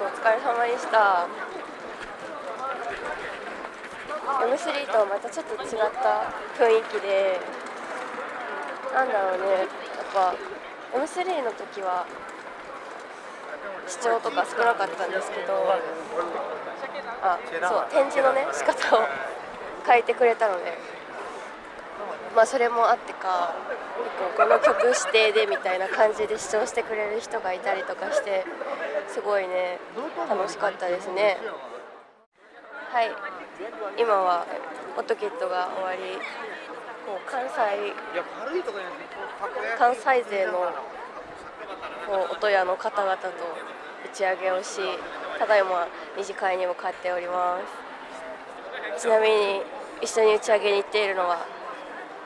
お疲れ様でした。M3 とはまたちょっと違った雰囲気でなんだろうね。やっぱ M3 の時は視聴とか少なかったんですけどあそう展示のね仕方を変えてくれたのでまあそれもあってかこの曲指定でみたいな感じで視聴してくれる人がいたりとかしてすごいね楽しかったですね。はい。今はオトキットが終わりこう関西関西勢のこう音屋の方々と打ち上げをしただいま二次会に向かっております。ちなみに一緒に打ち上げに行っているのは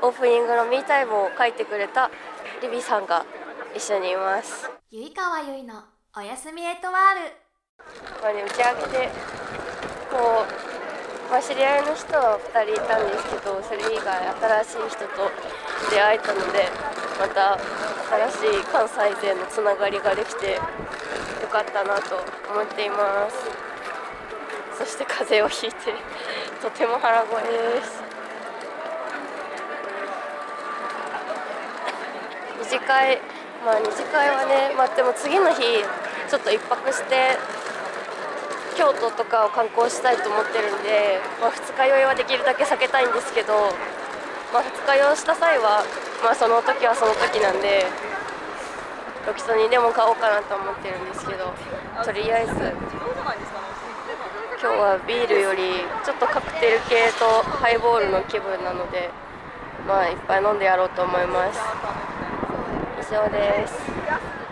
オープニングの「ミータイム」を書いてくれたリビさんが一緒にいます。ゆいかわゆいのおやすみエトワール。まあね、打ち上げでこう、まあ、知り合いの人は2人いたんですけどそれ以外新しい人と出会えたのでまた新しい関西勢のつながりができてよかったなと思っています。そして風邪をひいてとても腹声です二次会まあ二次会はねまあでも次の日ちょっと一泊して京都とかを観光したいと思ってるんで、まあ、二日酔いはできるだけ避けたいんですけど、まあ、二日酔いした際は、まあ、その時はその時なんでロキソニンでも買おうかなと思ってるんですけどとりあえず今日はビールよりちょっとカクテル系とハイボールの気分なのでまあいっぱい飲んでやろうと思います。以上です。